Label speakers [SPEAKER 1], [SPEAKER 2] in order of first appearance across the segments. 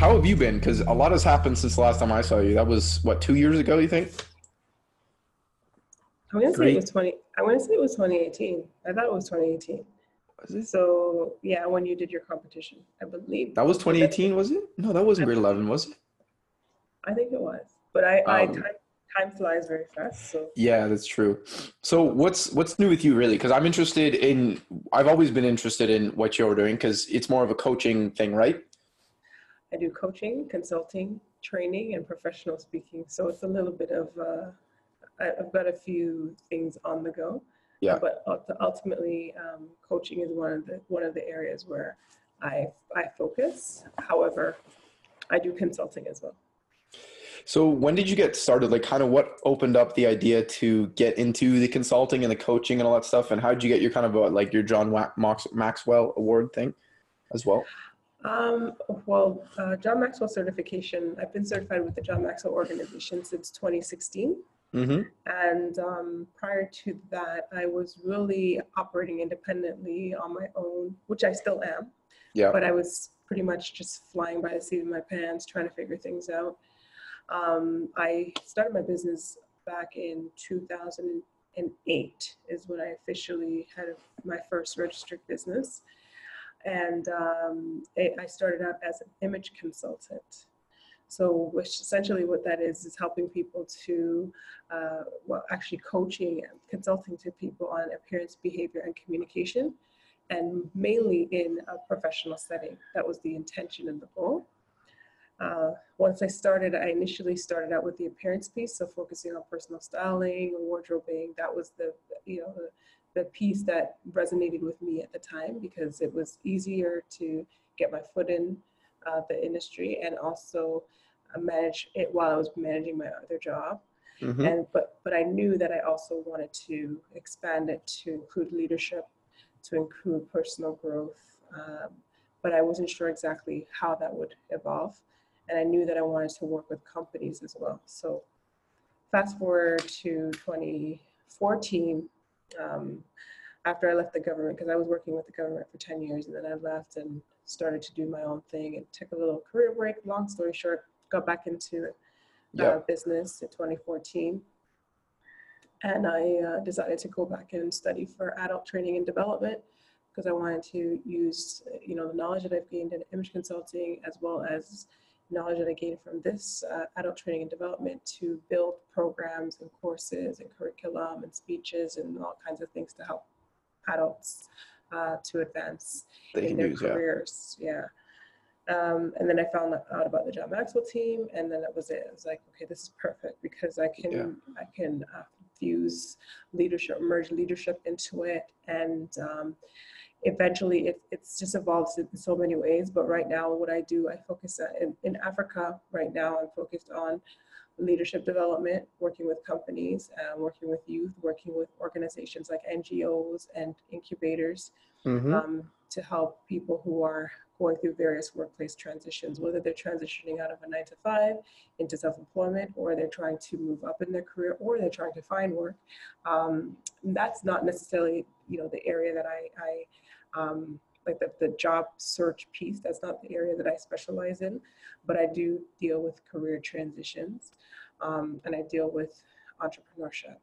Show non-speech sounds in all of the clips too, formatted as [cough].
[SPEAKER 1] how have you been? Because a lot has happened since the last time I saw you. That was what two years ago, you think?
[SPEAKER 2] I'm gonna say it was 20. I want to say it was 2018. I thought it was 2018.
[SPEAKER 1] Was it?
[SPEAKER 2] So yeah, when you did your competition, I believe.
[SPEAKER 1] That was 2018, was it? No, that wasn't grade 11, was it?
[SPEAKER 2] I think it was, but I, I
[SPEAKER 1] Um,
[SPEAKER 2] time, time flies very fast. So
[SPEAKER 1] Yeah, that's true. So what's what's new with you really? Because I'm interested in. I've always been interested in what you're doing because it's more of a coaching thing, right?
[SPEAKER 2] I do coaching, consulting, training, and professional speaking. So it's a little bit of. Uh, I- I've got a few things on the go.
[SPEAKER 1] Yeah.
[SPEAKER 2] But ultimately, um, coaching is one of the one of the areas where I I focus. However, I do consulting as well.
[SPEAKER 1] So when did you get started? Like, kind of what opened up the idea to get into the consulting and the coaching and all that stuff? And how did you get your kind of uh like your John Maxwell Award thing, as well?
[SPEAKER 2] Um, well, uh, John Maxwell certification, I've been certified with the John Maxwell organization since 2016.
[SPEAKER 1] Mm-hmm.
[SPEAKER 2] And um, prior to that, I was really operating independently on my own, which I still am.
[SPEAKER 1] Yeah.
[SPEAKER 2] But I was pretty much just flying by the seat of my pants, trying to figure things out. Um, I started my business back in 2008 is when I officially had my first registered business. And um, I started out as an image consultant. So, which essentially what that is, is helping people to, uh, well, actually coaching and consulting to people on appearance, behavior, and communication, and mainly in a professional setting. That was the intention and the goal. Uh, once I started, I initially started out with the appearance piece, so focusing on personal styling, wardrobing. That was the, you know, the, piece that resonated with me at the time because it was easier to get my foot in uh, the industry and also uh, manage it while I was managing my other job.
[SPEAKER 1] Mm-hmm.
[SPEAKER 2] And but but I knew that I also wanted to expand it to include leadership, to include personal growth. Um, but I wasn't sure exactly how that would evolve, and I knew that I wanted to work with companies as well. So fast forward to 2014. Um, after I left the government, because I was working with the government for 10 years, and then I left and started to do my own thing and took a little career break. Long story short, got back into uh, business in 2014. And I uh, decided to go back and study for adult training and development because I wanted to use, you know, the knowledge that I've gained in image consulting as well as knowledge that I gained from this uh, adult training and development to build programs and courses and curriculum and speeches and all kinds of things to help adults uh, to advance
[SPEAKER 1] They
[SPEAKER 2] in their
[SPEAKER 1] use, yeah.
[SPEAKER 2] careers. Yeah. Um, and then I found out about the John Maxwell team, and then that was it. I was like, okay, this is perfect because I can
[SPEAKER 1] Yeah.
[SPEAKER 2] I can uh, fuse leadership, merge leadership into it, and um, eventually it, it's just evolves in so many ways. But right now, what I do, I focus on, in, in Africa. Right now, I'm focused on leadership development, working with companies, uh, working with youth, working with organizations like NGOs and incubators
[SPEAKER 1] Mm-hmm.
[SPEAKER 2] um, to help people who are going through various workplace transitions, whether they're transitioning out of a nine to five into self-employment, or they're trying to move up in their career, or they're trying to find work. Um, that's not necessarily, you know, the area that I, I um, like the, the job search piece. That's not the area that I specialize in, but I do deal with career transitions, um, and I deal with entrepreneurship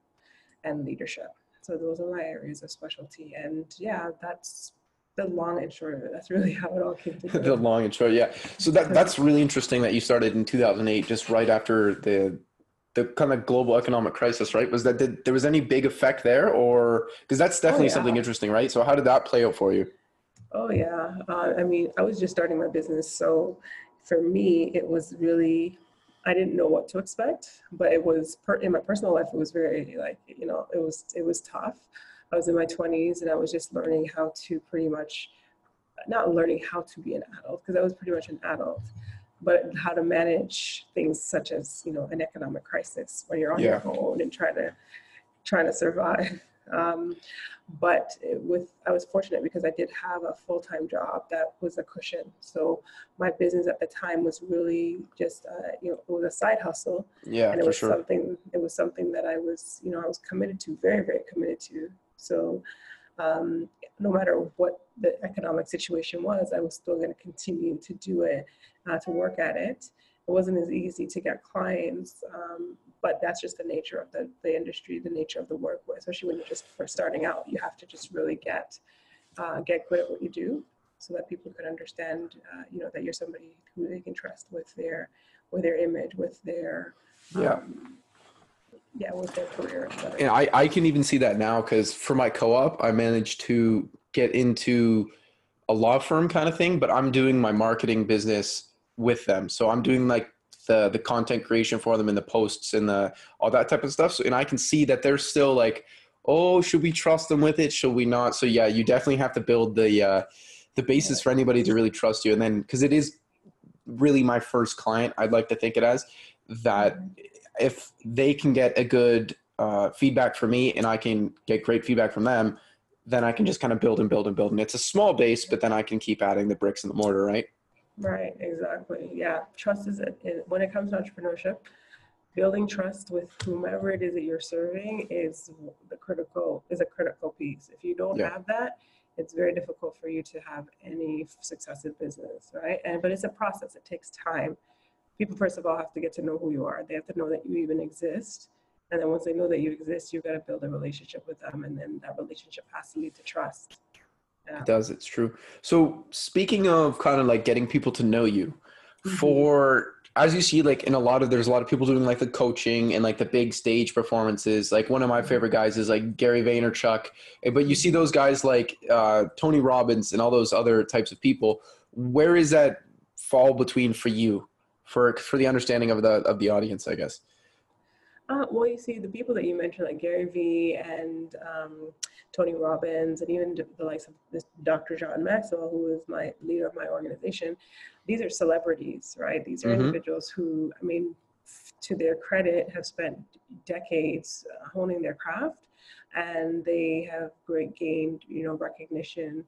[SPEAKER 2] and leadership. So those are my areas of specialty. And yeah, that's the long and short of it. That's really [laughs] how it all came [laughs] together.
[SPEAKER 1] the long and short, yeah. So that that's really interesting that you started in 2008, just right after the the kind of global economic crisis, right? Was that did there was any big effect there, or because that's definitely
[SPEAKER 2] yeah.
[SPEAKER 1] something interesting, right? So how did that play out for you?
[SPEAKER 2] Oh yeah. Uh, I mean, I was just starting my business. So for me, it was really, I didn't know what to expect, but it was per, in my personal life, it was very like, you know, it was, it was tough. I was in my 20s and I was just learning how to pretty much, not learning how to be an adult because I was pretty much an adult, but how to manage things such as, you know, an economic crisis when you're on
[SPEAKER 1] Yeah.
[SPEAKER 2] your own and trying to, trying to survive. [laughs] Um, but with I was fortunate because I did have a full time job that was a cushion. So my business at the time was really just uh, you know it was a side hustle,
[SPEAKER 1] Yeah,
[SPEAKER 2] and it was
[SPEAKER 1] sure.
[SPEAKER 2] something it was something that I was you know I was committed to, very very committed to. So um, no matter what the economic situation was, I was still going to continue to do it, uh, to work at it. It wasn't as easy to get clients, um, but that's just the nature of the, the industry, the nature of the work, especially when you're just first starting out. You have to just really get uh, get good at what you do, so that people can understand, uh, you know, that you're somebody who they can trust with their with their image, with their um,
[SPEAKER 1] Yeah.
[SPEAKER 2] with their career.
[SPEAKER 1] And I, I can even see that now because for my co-op, I managed to get into a law firm kind of thing, but I'm doing my marketing business with them. So I'm doing like the the content creation for them and the posts and the all that type of stuff. So and I can see that they're still like, oh, should we trust them with it? Should we not? So yeah, you definitely have to build the uh, the basis for anybody to really trust you. And then because it is really my first client, I'd like to think it as that if they can get a good uh, feedback from me and I can get great feedback from them, then I can just kind of build and build and build. And it's a small base, but then I can keep adding the bricks and the mortar, right?
[SPEAKER 2] Right, exactly. Yeah, trust is when it comes to entrepreneurship, building trust with whomever it is that you're serving is the critical is a critical piece. If you don't
[SPEAKER 1] Yeah.
[SPEAKER 2] have that, it's very difficult for you to have any success in business, right? And but it's a process. It takes time. People first of all have to get to know who you are. They have to know that you even exist. And then once they know that you exist, you've got to build a relationship with them, and then that relationship has to lead to trust. Yeah.
[SPEAKER 1] It does. It's true. So speaking of kind of like getting people to know you, for as you see, like in a lot of there's a lot of people doing like the coaching and like the big stage performances. Like one of my favorite guys is like Gary Vaynerchuk, Eh, but you see those guys like uh, Tony Robbins and all those other types of people. Where is that fall between for you, for for the understanding of the of the audience, I guess.
[SPEAKER 2] Uh, well, you see, the people that you mentioned, like Gary Vee and um, Tony Robbins, and even the likes of this Dr. John Maxwell, who is my leader of my organization, these are celebrities, right? These are
[SPEAKER 1] Mhm.
[SPEAKER 2] individuals who, I mean, f- to their credit, have spent decades uh, honing their craft, and they have great gained, you know, recognition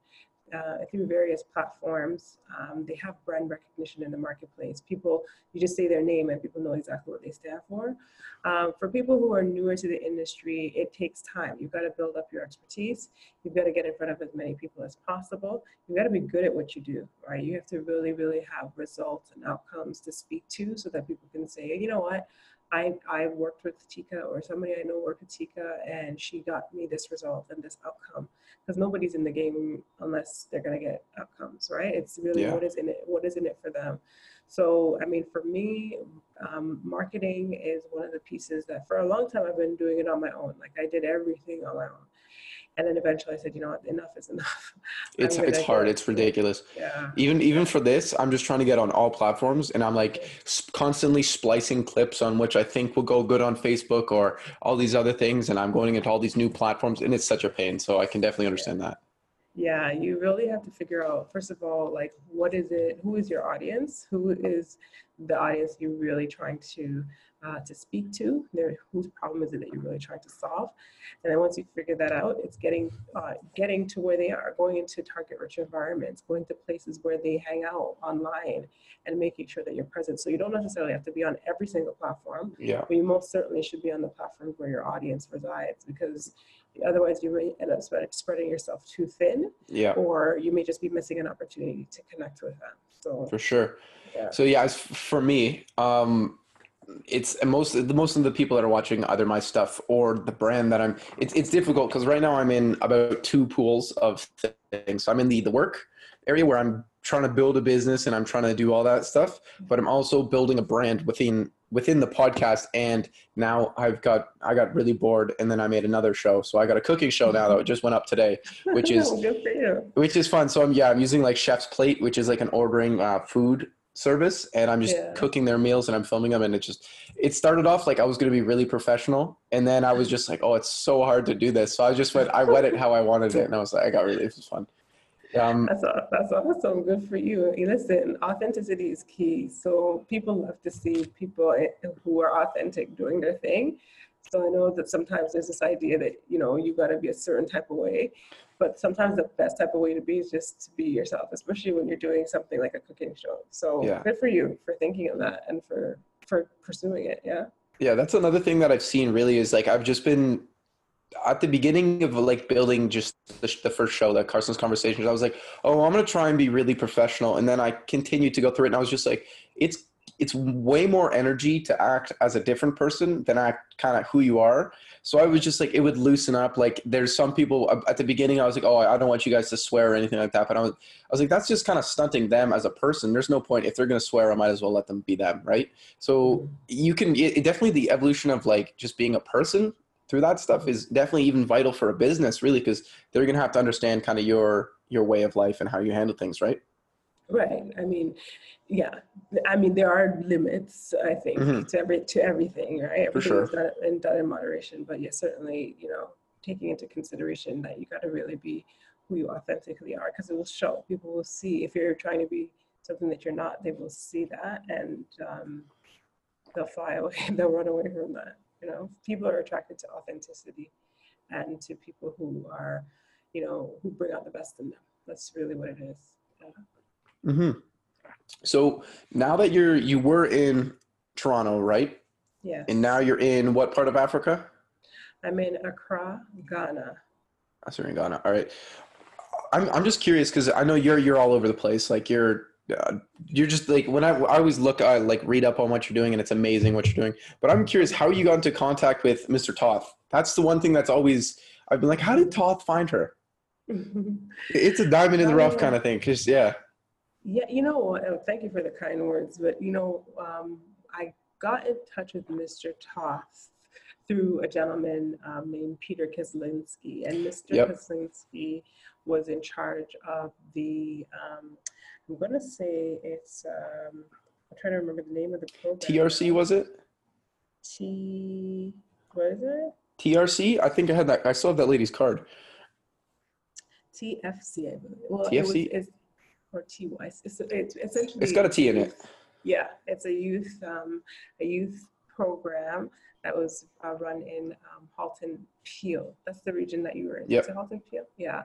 [SPEAKER 2] uh, through various platforms. Um, they have brand recognition in the marketplace. People, you just say their name and people know exactly what they stand for. Um, for people who are newer to the industry, it takes time. You've got to build up your expertise. You've got to get in front of as many people as possible. You've got to be good at what you do, right? You have to really, really have results and outcomes to speak to so that people can say, you know what, I, I worked with Tika or somebody I know worked with Tika and she got me this result and this outcome. Because nobody's in the game unless they're going to get outcomes, right? It's really
[SPEAKER 1] Yeah.
[SPEAKER 2] what is in it, what is in it for them. So, I mean, for me, um, marketing is one of the pieces that for a long time I've been doing it on my own. Like I did everything on my own. And then eventually I said, you know what, enough is enough. [laughs]
[SPEAKER 1] It's it's hard. It's ridiculous.
[SPEAKER 2] Yeah.
[SPEAKER 1] Even even for this, I'm just trying to get on all platforms, and I'm like s- constantly splicing clips on which I think will go good on Facebook or all these other things, and I'm going into all these new platforms, and it's such a pain. So I can definitely understand that.
[SPEAKER 2] Yeah, you really have to figure out, first of all, like what is it, who is your audience? Who is the audience you're really trying to uh, to speak to? There, whose problem is it that you're really trying to solve? And then once you figure that out, it's getting uh, getting to where they are, going into target rich environments, going to places where they hang out online and making sure that you're present. So you don't necessarily have to be on every single platform,
[SPEAKER 1] Yeah,
[SPEAKER 2] but you most certainly should be on the platform where your audience resides because otherwise you may end up spreading yourself too thin
[SPEAKER 1] yeah,
[SPEAKER 2] or you may just be missing an opportunity to connect with them. So
[SPEAKER 1] for sure.
[SPEAKER 2] Yeah.
[SPEAKER 1] So yeah, as for me, um, it's most the most of the people that are watching either my stuff or the brand that I'm. It's it's difficult because right now I'm in about two pools of things. So I'm in the the work area where I'm trying to build a business and I'm trying to do all that stuff, but I'm also building a brand within within the podcast. And now I've got I got really bored, and then I made another show. So I got a cooking show now that just went up today, which [laughs] is
[SPEAKER 2] good for you.
[SPEAKER 1] which is fun. So I'm yeah, I'm using like Chef's Plate, which is like an ordering uh, food service, and I'm just
[SPEAKER 2] Yeah.
[SPEAKER 1] cooking their meals and I'm filming them. And it just it started off like I was gonna be really professional, and then I was just like, oh, it's so hard to do this. So I just went, I went it how I wanted it, and I was like, I got really, it was fun. Um,
[SPEAKER 2] That's that's awesome. Good for you. You Listen, authenticity is key. So people love to see people who are authentic doing their thing. So I know that sometimes there's this idea that you know you got to be a certain type of way, but sometimes the best type of way to be is just to be yourself, especially when you're doing something like a cooking show. So
[SPEAKER 1] Yeah.
[SPEAKER 2] good for you for thinking of that and for for pursuing it. Yeah.
[SPEAKER 1] yeah, that's another thing that I've seen really is like I've just been at the beginning of like building just the, the, first show that carson's conversations i was like oh i'm going to try and be really professional and then i continued to go through it and i was just like it's it's way more energy to act as a different person than act kind of who you are. So i was just like it would loosen up like there's some people uh, at the beginning i was like oh i don't want you guys to swear or anything like that but i was, I was like that's just kind of stunting them as a person there's no point if they're going to swear i might as well let them be them right? So you can it, definitely the evolution of like just being a person through that stuff is definitely even vital for a business really because they're going to have to understand kind of your your way of life and how you handle things right?
[SPEAKER 2] Right. I mean yeah. I mean there are limits i think mm-hmm. to every to everything right? Everything
[SPEAKER 1] for sure.
[SPEAKER 2] is done, and done in moderation but yeah certainly you know taking into consideration that you got to really be who you authentically are because it will show. People will see. If you're trying to be something that you're not they will see that and um, they'll fly [laughs] away they'll run away from that you know, people are attracted to authenticity and to people who are, you know, who bring out the best in them. That's really what it is.
[SPEAKER 1] Yeah. Mm-hmm. So now that you're you were in Toronto, right?
[SPEAKER 2] Yeah.
[SPEAKER 1] And now you're in what part of Africa?
[SPEAKER 2] I'm in Accra, Ghana.
[SPEAKER 1] I'm you're in Ghana. All right. I'm I'm just curious because I know you're you're all over the place. Like you're you're just like when I, I always look I like read up on what you're doing and it's amazing what you're doing. But i'm curious how you got into contact with mr toth? That's the one thing that's always i've been like how did toth find her? [laughs] It's a diamond in the rough kind of thing because yeah.
[SPEAKER 2] Yeah you know uh, thank you for the kind words but you know um, i got in touch with mr toth through a gentleman um, named peter kislinski and mr yep. kislinski was in charge of the um, I'm to say it's, um, I'm trying to remember the name of the program.
[SPEAKER 1] TRC, was it?
[SPEAKER 2] T, what is it?
[SPEAKER 1] TRC? I think I had that. I still have that lady's card.
[SPEAKER 2] TFC, I believe. Well,
[SPEAKER 1] TFC? It was,
[SPEAKER 2] it's, or TY. It's, it's essentially.
[SPEAKER 1] It's got a T in it.
[SPEAKER 2] Yeah, it's a youth, um, a youth program that was uh, run in um, Halton Peel. That's the region that you were in.
[SPEAKER 1] Yep.
[SPEAKER 2] Halton Peel? Yeah.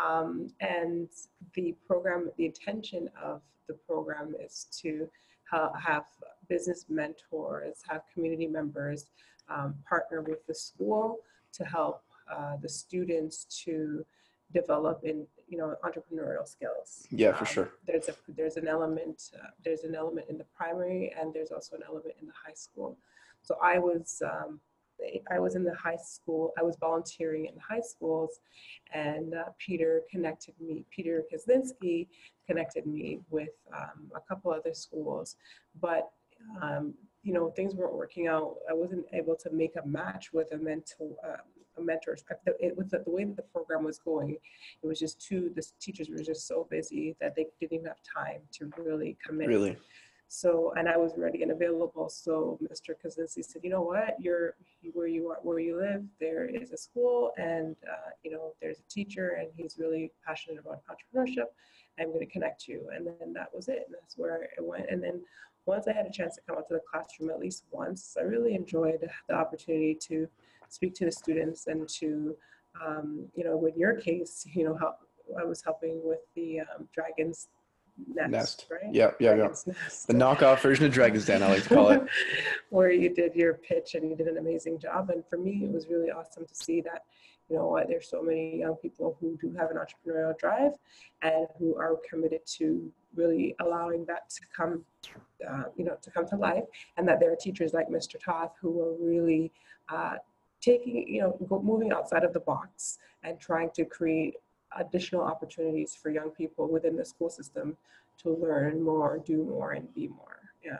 [SPEAKER 2] Um, and the program, the intention of the program is to ha- have business mentors, have community members um, partner with the school to help uh, the students to develop in you know entrepreneurial skills.
[SPEAKER 1] Yeah for um, sure.
[SPEAKER 2] there's a there's an element uh, there's an element in the primary and there's also an element in the high school. So i was um, I was in the high school, I was volunteering in high schools, and uh, Peter connected me, Peter Kislinski connected me with um, a couple other schools, but um, you know, things weren't working out. I wasn't able to make a match with a mentor, um, a mentor. It was the, the way that the program was going. It was just too. The teachers were just so busy that they didn't even have time to really commit.
[SPEAKER 1] Really.
[SPEAKER 2] So, and I was ready and available. So Mr. Kaczynski said, you know what, you're where you are, where you live, there is a school and, uh, you know, there's a teacher and he's really passionate about entrepreneurship. I'm going to connect you. And then that was it. And that's where it went. And then once I had a chance to come out to the classroom at least once, I really enjoyed the opportunity to speak to the students and to, um, you know, in your case, you know, help, I was helping with the um, Dragons Nest, Nest. right?
[SPEAKER 1] Yeah, yeah, yeah. The knockoff version of Dragon's Den, I like to call it. [laughs]
[SPEAKER 2] Where you did your pitch and you did an amazing job. And for me, it was really awesome to see that, you know what, there's so many young people who do have an entrepreneurial drive and who are committed to really allowing that to come, uh, you know, to come to life. And that there are teachers like Mr. Toth who are really uh, taking, you know, moving outside of the box and trying to create additional opportunities for young people within the school system to learn more, do more, and be more. Yeah.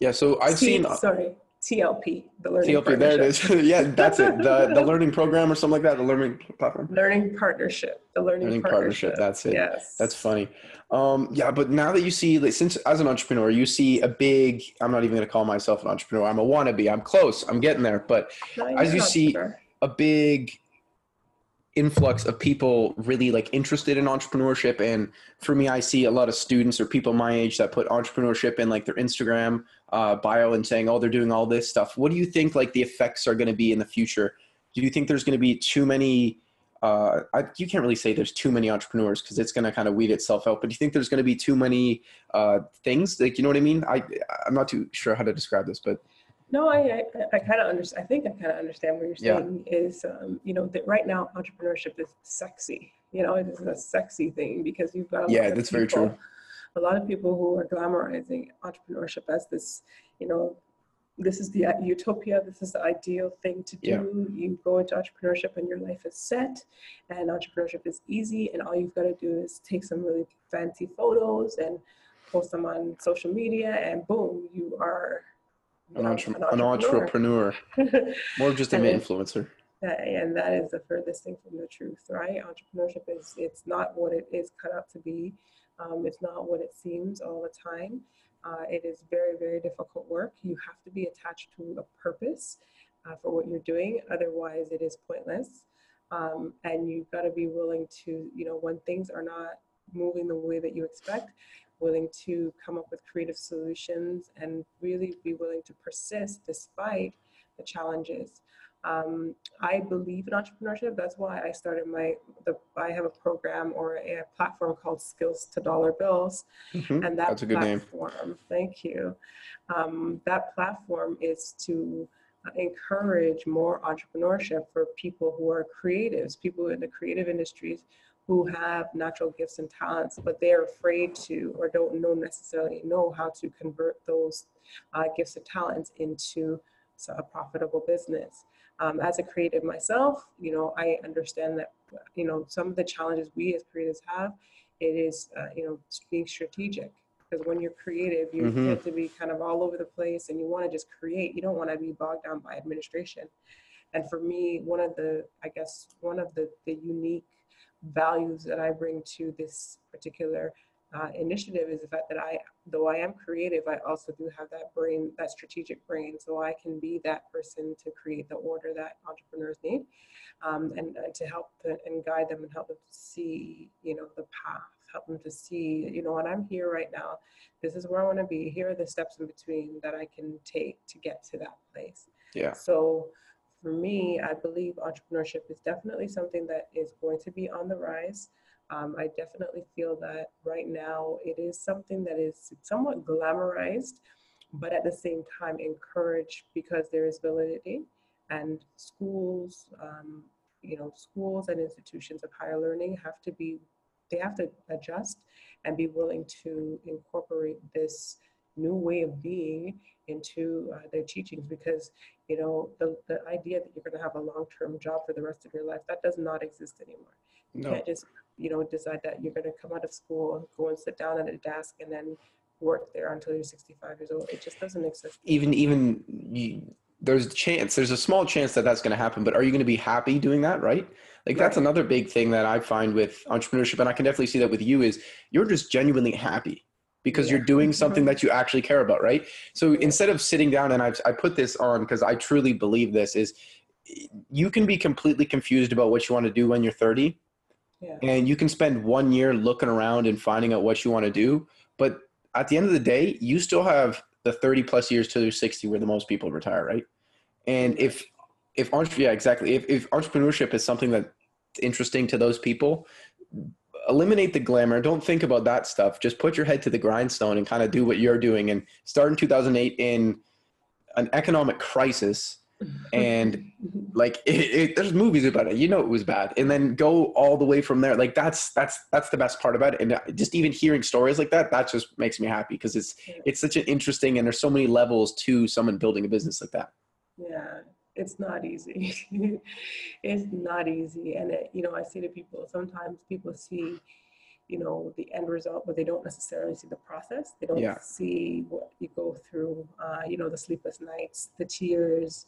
[SPEAKER 1] Yeah. So I've
[SPEAKER 2] T-
[SPEAKER 1] seen.
[SPEAKER 2] Sorry. TLP, the learning
[SPEAKER 1] TLP, there it is. [laughs] yeah, that's it. The the learning program or something like that. The learning platform.
[SPEAKER 2] Learning partnership. The learning, learning partnership.
[SPEAKER 1] partnership. That's it.
[SPEAKER 2] Yes.
[SPEAKER 1] That's funny. Um, yeah, but now that you see, like, since as an entrepreneur, you see a big. I'm not even going to call myself an entrepreneur. I'm a wannabe. I'm close. I'm getting there. But no, as you see a big influx of people really like interested in entrepreneurship. And for me i see a lot of students or people my age that put entrepreneurship in like their instagram uh, bio and saying oh they're doing all this stuff. What do you think like the effects are going to be in the future? Do you think there's going to be too many uh, I, you can't really say there's too many entrepreneurs because it's going to kind of weed itself out but do you think there's going to be too many uh, things? Like you know what i mean? I i'm not too sure how to describe this but
[SPEAKER 2] No, I, I, I kind of understand. I think I kind of understand what you're
[SPEAKER 1] Yeah.
[SPEAKER 2] saying is, um, you know, that right now entrepreneurship is sexy. You know, it is a sexy thing because you've got a
[SPEAKER 1] Yeah,
[SPEAKER 2] lot of
[SPEAKER 1] that's very
[SPEAKER 2] people-
[SPEAKER 1] true.
[SPEAKER 2] A lot of people who are glamorizing entrepreneurship as this, you know, this is the uh, utopia. This is the ideal thing to do.
[SPEAKER 1] Yeah.
[SPEAKER 2] You go into entrepreneurship and your life is set, and entrepreneurship is easy, and all you've got to do is take some really fancy photos and post them on social media, and boom, you are
[SPEAKER 1] An, entre- an entrepreneur, more just [laughs] an influencer.
[SPEAKER 2] That- and that is the furthest thing from the truth, right? Entrepreneurship is it's not what it is cut out to be. Um, it's not what it seems all the time. Uh, it is very, very difficult work. You have to be attached to a purpose uh, for what you're doing. Otherwise, it is pointless. Um, and you've got to be willing to, you know, when things are not moving the way that you expect, willing to come up with creative solutions and really be willing to persist despite the challenges. Um, I believe in entrepreneurship. That's why I started my the I have a program or a platform called Skills to Dollar Bills,
[SPEAKER 1] Mhm.
[SPEAKER 2] and that
[SPEAKER 1] That's a good name.
[SPEAKER 2] platform. Thank you. Um, that platform is to uh, encourage more entrepreneurship for people who are creatives, people in the creative industries who have natural gifts and talents, but they're afraid to or don't know necessarily know how to convert those uh, gifts and talents into a profitable business. Um, as a creative myself, you know, I understand that, you know, some of the challenges we as creatives have, it is, uh, you know, being strategic. Because when you're creative, you
[SPEAKER 1] Mhm.
[SPEAKER 2] get to be kind of all over the place and you want to just create. You don't want to be bogged down by administration. And for me, one of the, I guess, one of the, the unique values that I bring to this particular uh, initiative is the fact that I, though I am creative, I also do have that brain, that strategic brain, so I can be that person to create the order that entrepreneurs need, um, and uh, to help and guide them and help them to see, you know, the path, help them to see, you know, and I'm here right now. This is where I want to be. Here are the steps in between that I can take to get to that place.
[SPEAKER 1] Yeah.
[SPEAKER 2] So for me, I believe entrepreneurship is definitely something that is going to be on the rise. Um, I definitely feel that right now it is something that is somewhat glamorized, but at the same time encouraged because there is validity and schools, um, you know, schools and institutions of higher learning have to be, they have to adjust and be willing to incorporate this new way of being into uh, their teachings because you know the, the idea that you're going to have a long-term job for the rest of your life that does not exist anymore. You
[SPEAKER 1] No.
[SPEAKER 2] can't just you know decide that you're going to come out of school and go and sit down at a desk and then work there until you're 65 years old. It just doesn't exist
[SPEAKER 1] even even you, there's a chance there's a small chance that that's going to happen but are you going to be happy doing that right? Like that's
[SPEAKER 2] Right.
[SPEAKER 1] another big thing that i find with entrepreneurship and i can definitely see that with you is you're just genuinely happy because you're doing [laughs] something that you actually care about right? So
[SPEAKER 2] Yeah.
[SPEAKER 1] instead of sitting down and I've, i put this on because i truly believe this is you can be completely confused about what you want to do when you're 30
[SPEAKER 2] yeah.
[SPEAKER 1] and you can spend one year looking around and finding out what you want to do but at the end of the day you still have the 30 plus years till you're 60 where the most people retire right? And if if yeah exactly. If, if entrepreneurship is something that's interesting to those people eliminate the glamour. Don't think about that stuff. Just put your head to the grindstone and kind of do what you're doing and start in 2008 in an economic crisis [laughs] and like it, it, there's movies about it. You know it was bad. And then go all the way from there. Like that's that's that's the best part about it. And uh, just even hearing stories like that that just makes me happy because it's it's such an interesting and there's so many levels to someone building a business like that.
[SPEAKER 2] Yeah, it's not easy. [laughs] it's not easy. And, it, you know, I say to people, sometimes people see, you know, the end result, but they don't necessarily see the process. They don't
[SPEAKER 1] Yeah.
[SPEAKER 2] see what you go through, uh, you know, the sleepless nights, the tears,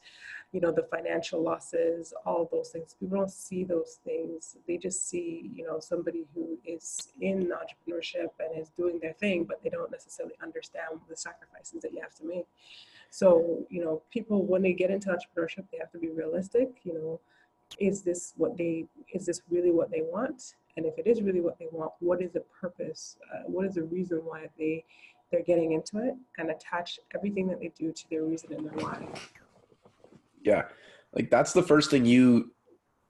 [SPEAKER 2] you know, the financial losses, all those things. People don't see those things. They just see, you know, somebody who is in entrepreneurship and is doing their thing, but they don't necessarily understand the sacrifices that you have to make. So, you know, people when they get into entrepreneurship, they have to be realistic. You know, is this what they is this really what they want? And if it is really what they want, what is the purpose? Uh, what is the reason why they they're getting into it? And attach everything that they do to their reason and their life.
[SPEAKER 1] yeah like that's the first thing you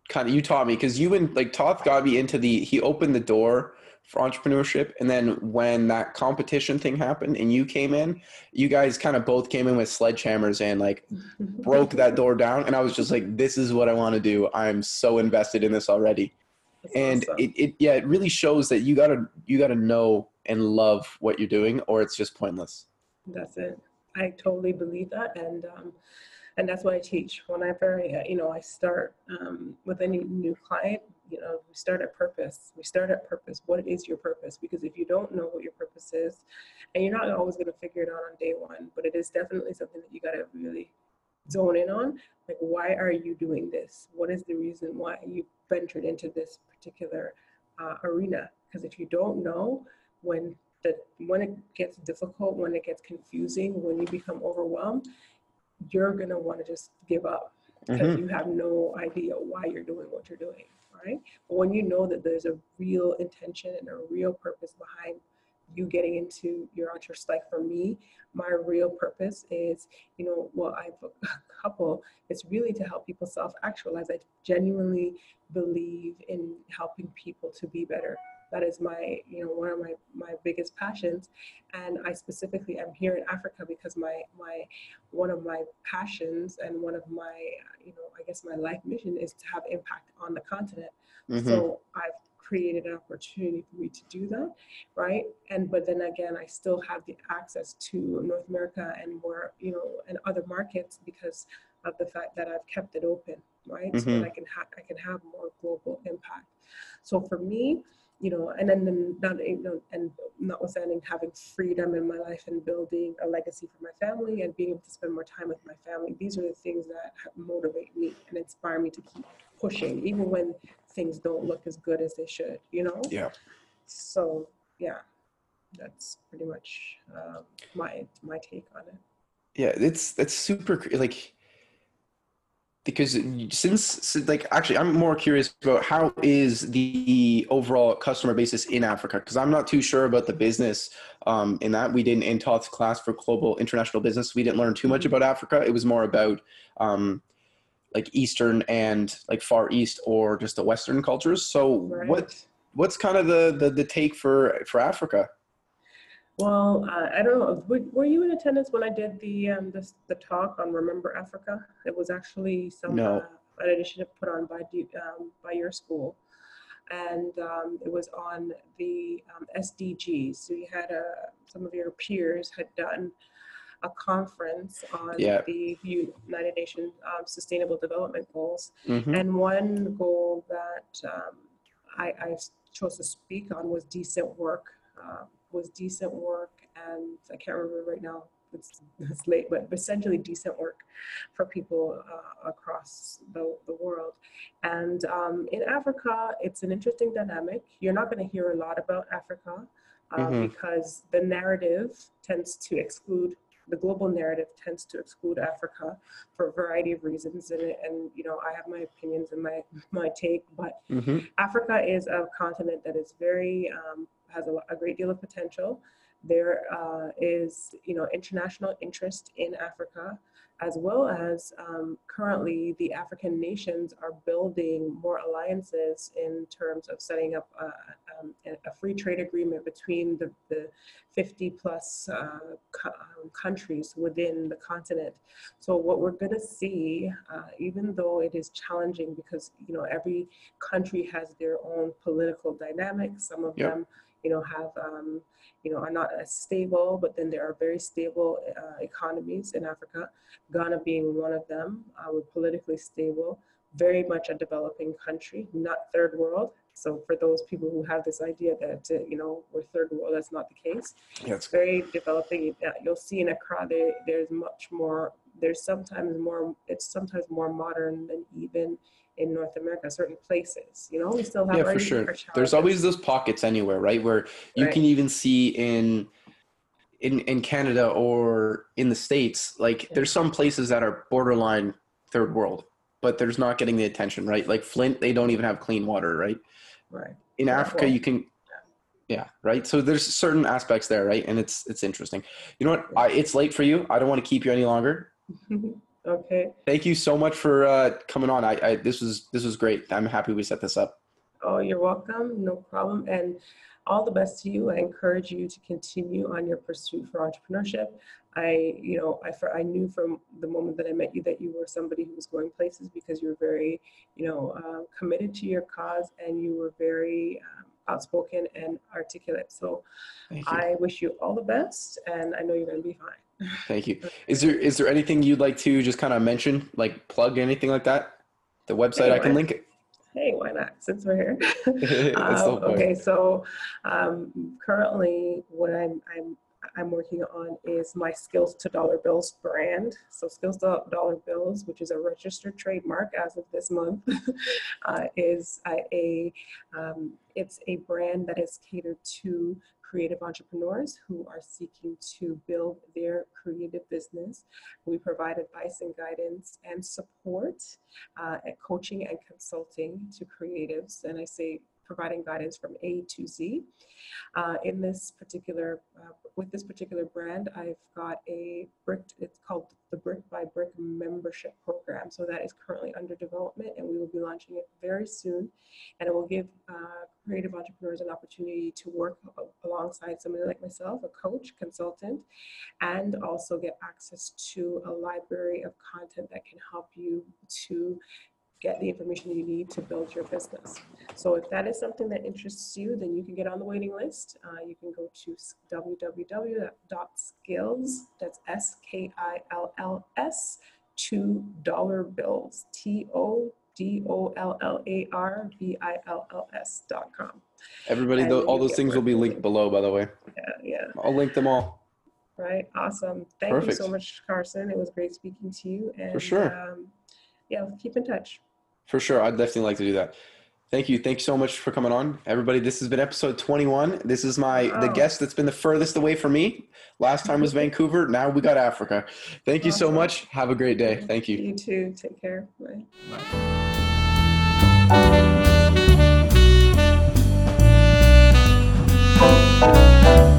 [SPEAKER 1] kind of you taught me because you and like Toth got me into the he opened the door for entrepreneurship and then when that competition thing happened and you came in you guys kind of both came in with sledgehammers and like broke that door down and i was just like this is what i want to do i'm so invested in this already
[SPEAKER 2] That's
[SPEAKER 1] and
[SPEAKER 2] awesome.
[SPEAKER 1] it, it yeah it really shows that you gotta you gotta know and love what you're doing or it's just pointless
[SPEAKER 2] That's it. I totally believe that, and um, and that's what I teach. Whenever uh, you know I start um, with any new client, you know, we start at purpose. We start at purpose. What is your purpose? Because if you don't know what your purpose is, and you're not always going to figure it out on day one, but it is definitely something that you got to really zone in on. Like, why are you doing this? What is the reason why you ventured into this particular uh, arena? Because if you don't know, when that when it gets difficult, when it gets confusing, when you become overwhelmed, you're gonna want to just give up because
[SPEAKER 1] Mhm.
[SPEAKER 2] you have no idea why you're doing what you're doing, right? But when you know that there's a real intention and a real purpose behind you getting into your entrepreneur, like for me, my real purpose is, you know, well, I have a [laughs] couple. It's really to help people self-actualize. I genuinely believe in helping people to be better that is my you know one of my my biggest passions. And i specifically am here in africa because my my one of my passions and one of my you know i guess my life mission is to have impact on the continent.
[SPEAKER 1] Mhm.
[SPEAKER 2] so i've created an opportunity for me to do that right? And but then again i still have the access to north america and more you know and other markets because of the fact that i've kept it open right? So
[SPEAKER 1] Mhm.
[SPEAKER 2] that i can have i can have more global impact. So for me you know, and then, then not, you know, and notwithstanding having freedom in my life and building a legacy for my family and being able to spend more time with my family, these are the things that motivate me and inspire me to keep pushing, even when things don't look as good as they should, you know?
[SPEAKER 1] Yeah.
[SPEAKER 2] So, yeah, that's pretty much um, my my take on it.
[SPEAKER 1] yeah it's that's super like because since, since like actually i'm more curious about how is the overall customer basis in africa because i'm not too sure about the business um, in that. We didn't in Toth's class for global international business we didn't learn too much
[SPEAKER 2] Mhm.
[SPEAKER 1] about africa. It was more about um, like eastern and like far east or just the western cultures. So what what's kind of the, the the take for for africa
[SPEAKER 2] Well, uh, I don't know. Were, were you in attendance when I did the um, this, the talk on Remember Africa? It was actually some
[SPEAKER 1] No.
[SPEAKER 2] uh, an initiative put on by um, by your school, and um, it was on the um, SDGs. So you had uh, some of your peers had done a conference on
[SPEAKER 1] Yeah.
[SPEAKER 2] the United Nations um, Sustainable Development Goals,
[SPEAKER 1] Mhm.
[SPEAKER 2] and one goal that um, I, I chose to speak on was decent work. Uh, was decent work, and I can't remember right now. It's, it's late, but essentially decent work for people uh, across the, the world. And um, in Africa, it's an interesting dynamic. You're not going to hear a lot about Africa uh,
[SPEAKER 1] Mhm.
[SPEAKER 2] because the narrative tends to exclude the global narrative tends to exclude Africa for a variety of reasons, and, and you know I have my opinions and my my take, but
[SPEAKER 1] Mhm.
[SPEAKER 2] Africa is a continent that is very um, has a, a great deal of potential. There uh, is you know international interest in Africa, as well as um, currently the African nations are building more alliances in terms of setting up a, um, a- a free trade agreement between the, the 50 plus uh, co- um, countries within the continent. So what we're going to see, uh, even though it is challenging because you know every country has their own political dynamics. Some of
[SPEAKER 1] Yep.
[SPEAKER 2] them, you know, have um, you know are not as stable, but then there are very stable uh, economies in Africa. Ghana being one of them, uh, we're politically stable, very much a developing country, not third world. So for those people who have this idea that uh, you know we're third world, that's not the case
[SPEAKER 1] yeah
[SPEAKER 2] it's very developing. Uh, You'll see in Accra there, there's much more. There's sometimes more. It's sometimes more modern than even in North America. Certain places, you know, we still have.
[SPEAKER 1] yeah for sure there's always those pockets anywhere right where you
[SPEAKER 2] Right.
[SPEAKER 1] can even see in in in canada or in the states like
[SPEAKER 2] Yeah.
[SPEAKER 1] there's some places that are borderline third world but there's not getting the attention right like flint they don't even have clean water right
[SPEAKER 2] right.
[SPEAKER 1] in
[SPEAKER 2] Yeah,
[SPEAKER 1] africa
[SPEAKER 2] well,
[SPEAKER 1] you can yeah right so there's certain aspects there right and it's it's interesting you know what I, it's late for you i don't want to keep you any longer [laughs]
[SPEAKER 2] Okay.
[SPEAKER 1] Thank you so much for uh, coming on. I, I this was this was great. I'm happy we set this up.
[SPEAKER 2] Oh, you're welcome. No problem. And all the best to you. I encourage you to continue on your pursuit for entrepreneurship. I, you know, I, for, I knew from the moment that I met you that you were somebody who was going places because you were very, you know, uh, committed to your cause and you were very um, outspoken and articulate. So I wish you all the best and I know you're going to be fine.
[SPEAKER 1] Thank you. Is there is there anything you'd like to just kind of mention, like plug anything like that? The website I can link it.
[SPEAKER 2] Hey, why not? Since we're here. [laughs] um, okay, so um, currently, what I'm I'm I'm working on is my Skills to Dollar Bills brand. So Skills to Dollar Bills, which is a registered trademark as of this month, [laughs] uh, is a, a um, it's a brand that is catered to creative entrepreneurs who are seeking to build their creative business. We provide advice and guidance and support uh, at coaching and consulting to creatives. And I say providing guidance from A to Z. Uh, in this particular, uh, with this particular brand, I've got a brick, it's called the Brick by Brick membership program. So that is currently under development and we will be launching it very soon. And it will give uh, creative entrepreneurs an opportunity to work alongside somebody like myself, a coach, consultant, and also get access to a library of content that can help you to get the information you need to build your business. So if that is something that interests you, then you can get on the waiting list. Uh, you can go to www.skills, that's S-K-I-L-L-S, two dollar bills, T-O-D-O-L-L-A-R-B-I-L-L-S dot com.
[SPEAKER 1] Everybody, all those things will be linked below, by the way.
[SPEAKER 2] Yeah, yeah.
[SPEAKER 1] I'll link them all.
[SPEAKER 2] Right, awesome. Thank Perfect. you so much, Carson. It was great speaking to you.
[SPEAKER 1] And, For sure.
[SPEAKER 2] Um, yeah, keep in touch.
[SPEAKER 1] For sure. I'd definitely like to do that. Thank you. Thanks so much for coming on, everybody. This has been episode 21. This is my wow. the guest that's been the furthest away from me. Last time was [laughs] Vancouver. Now we got Africa. Thank you so much. Have a great day. Thank you.
[SPEAKER 2] You too. Take care. Bye. Bye.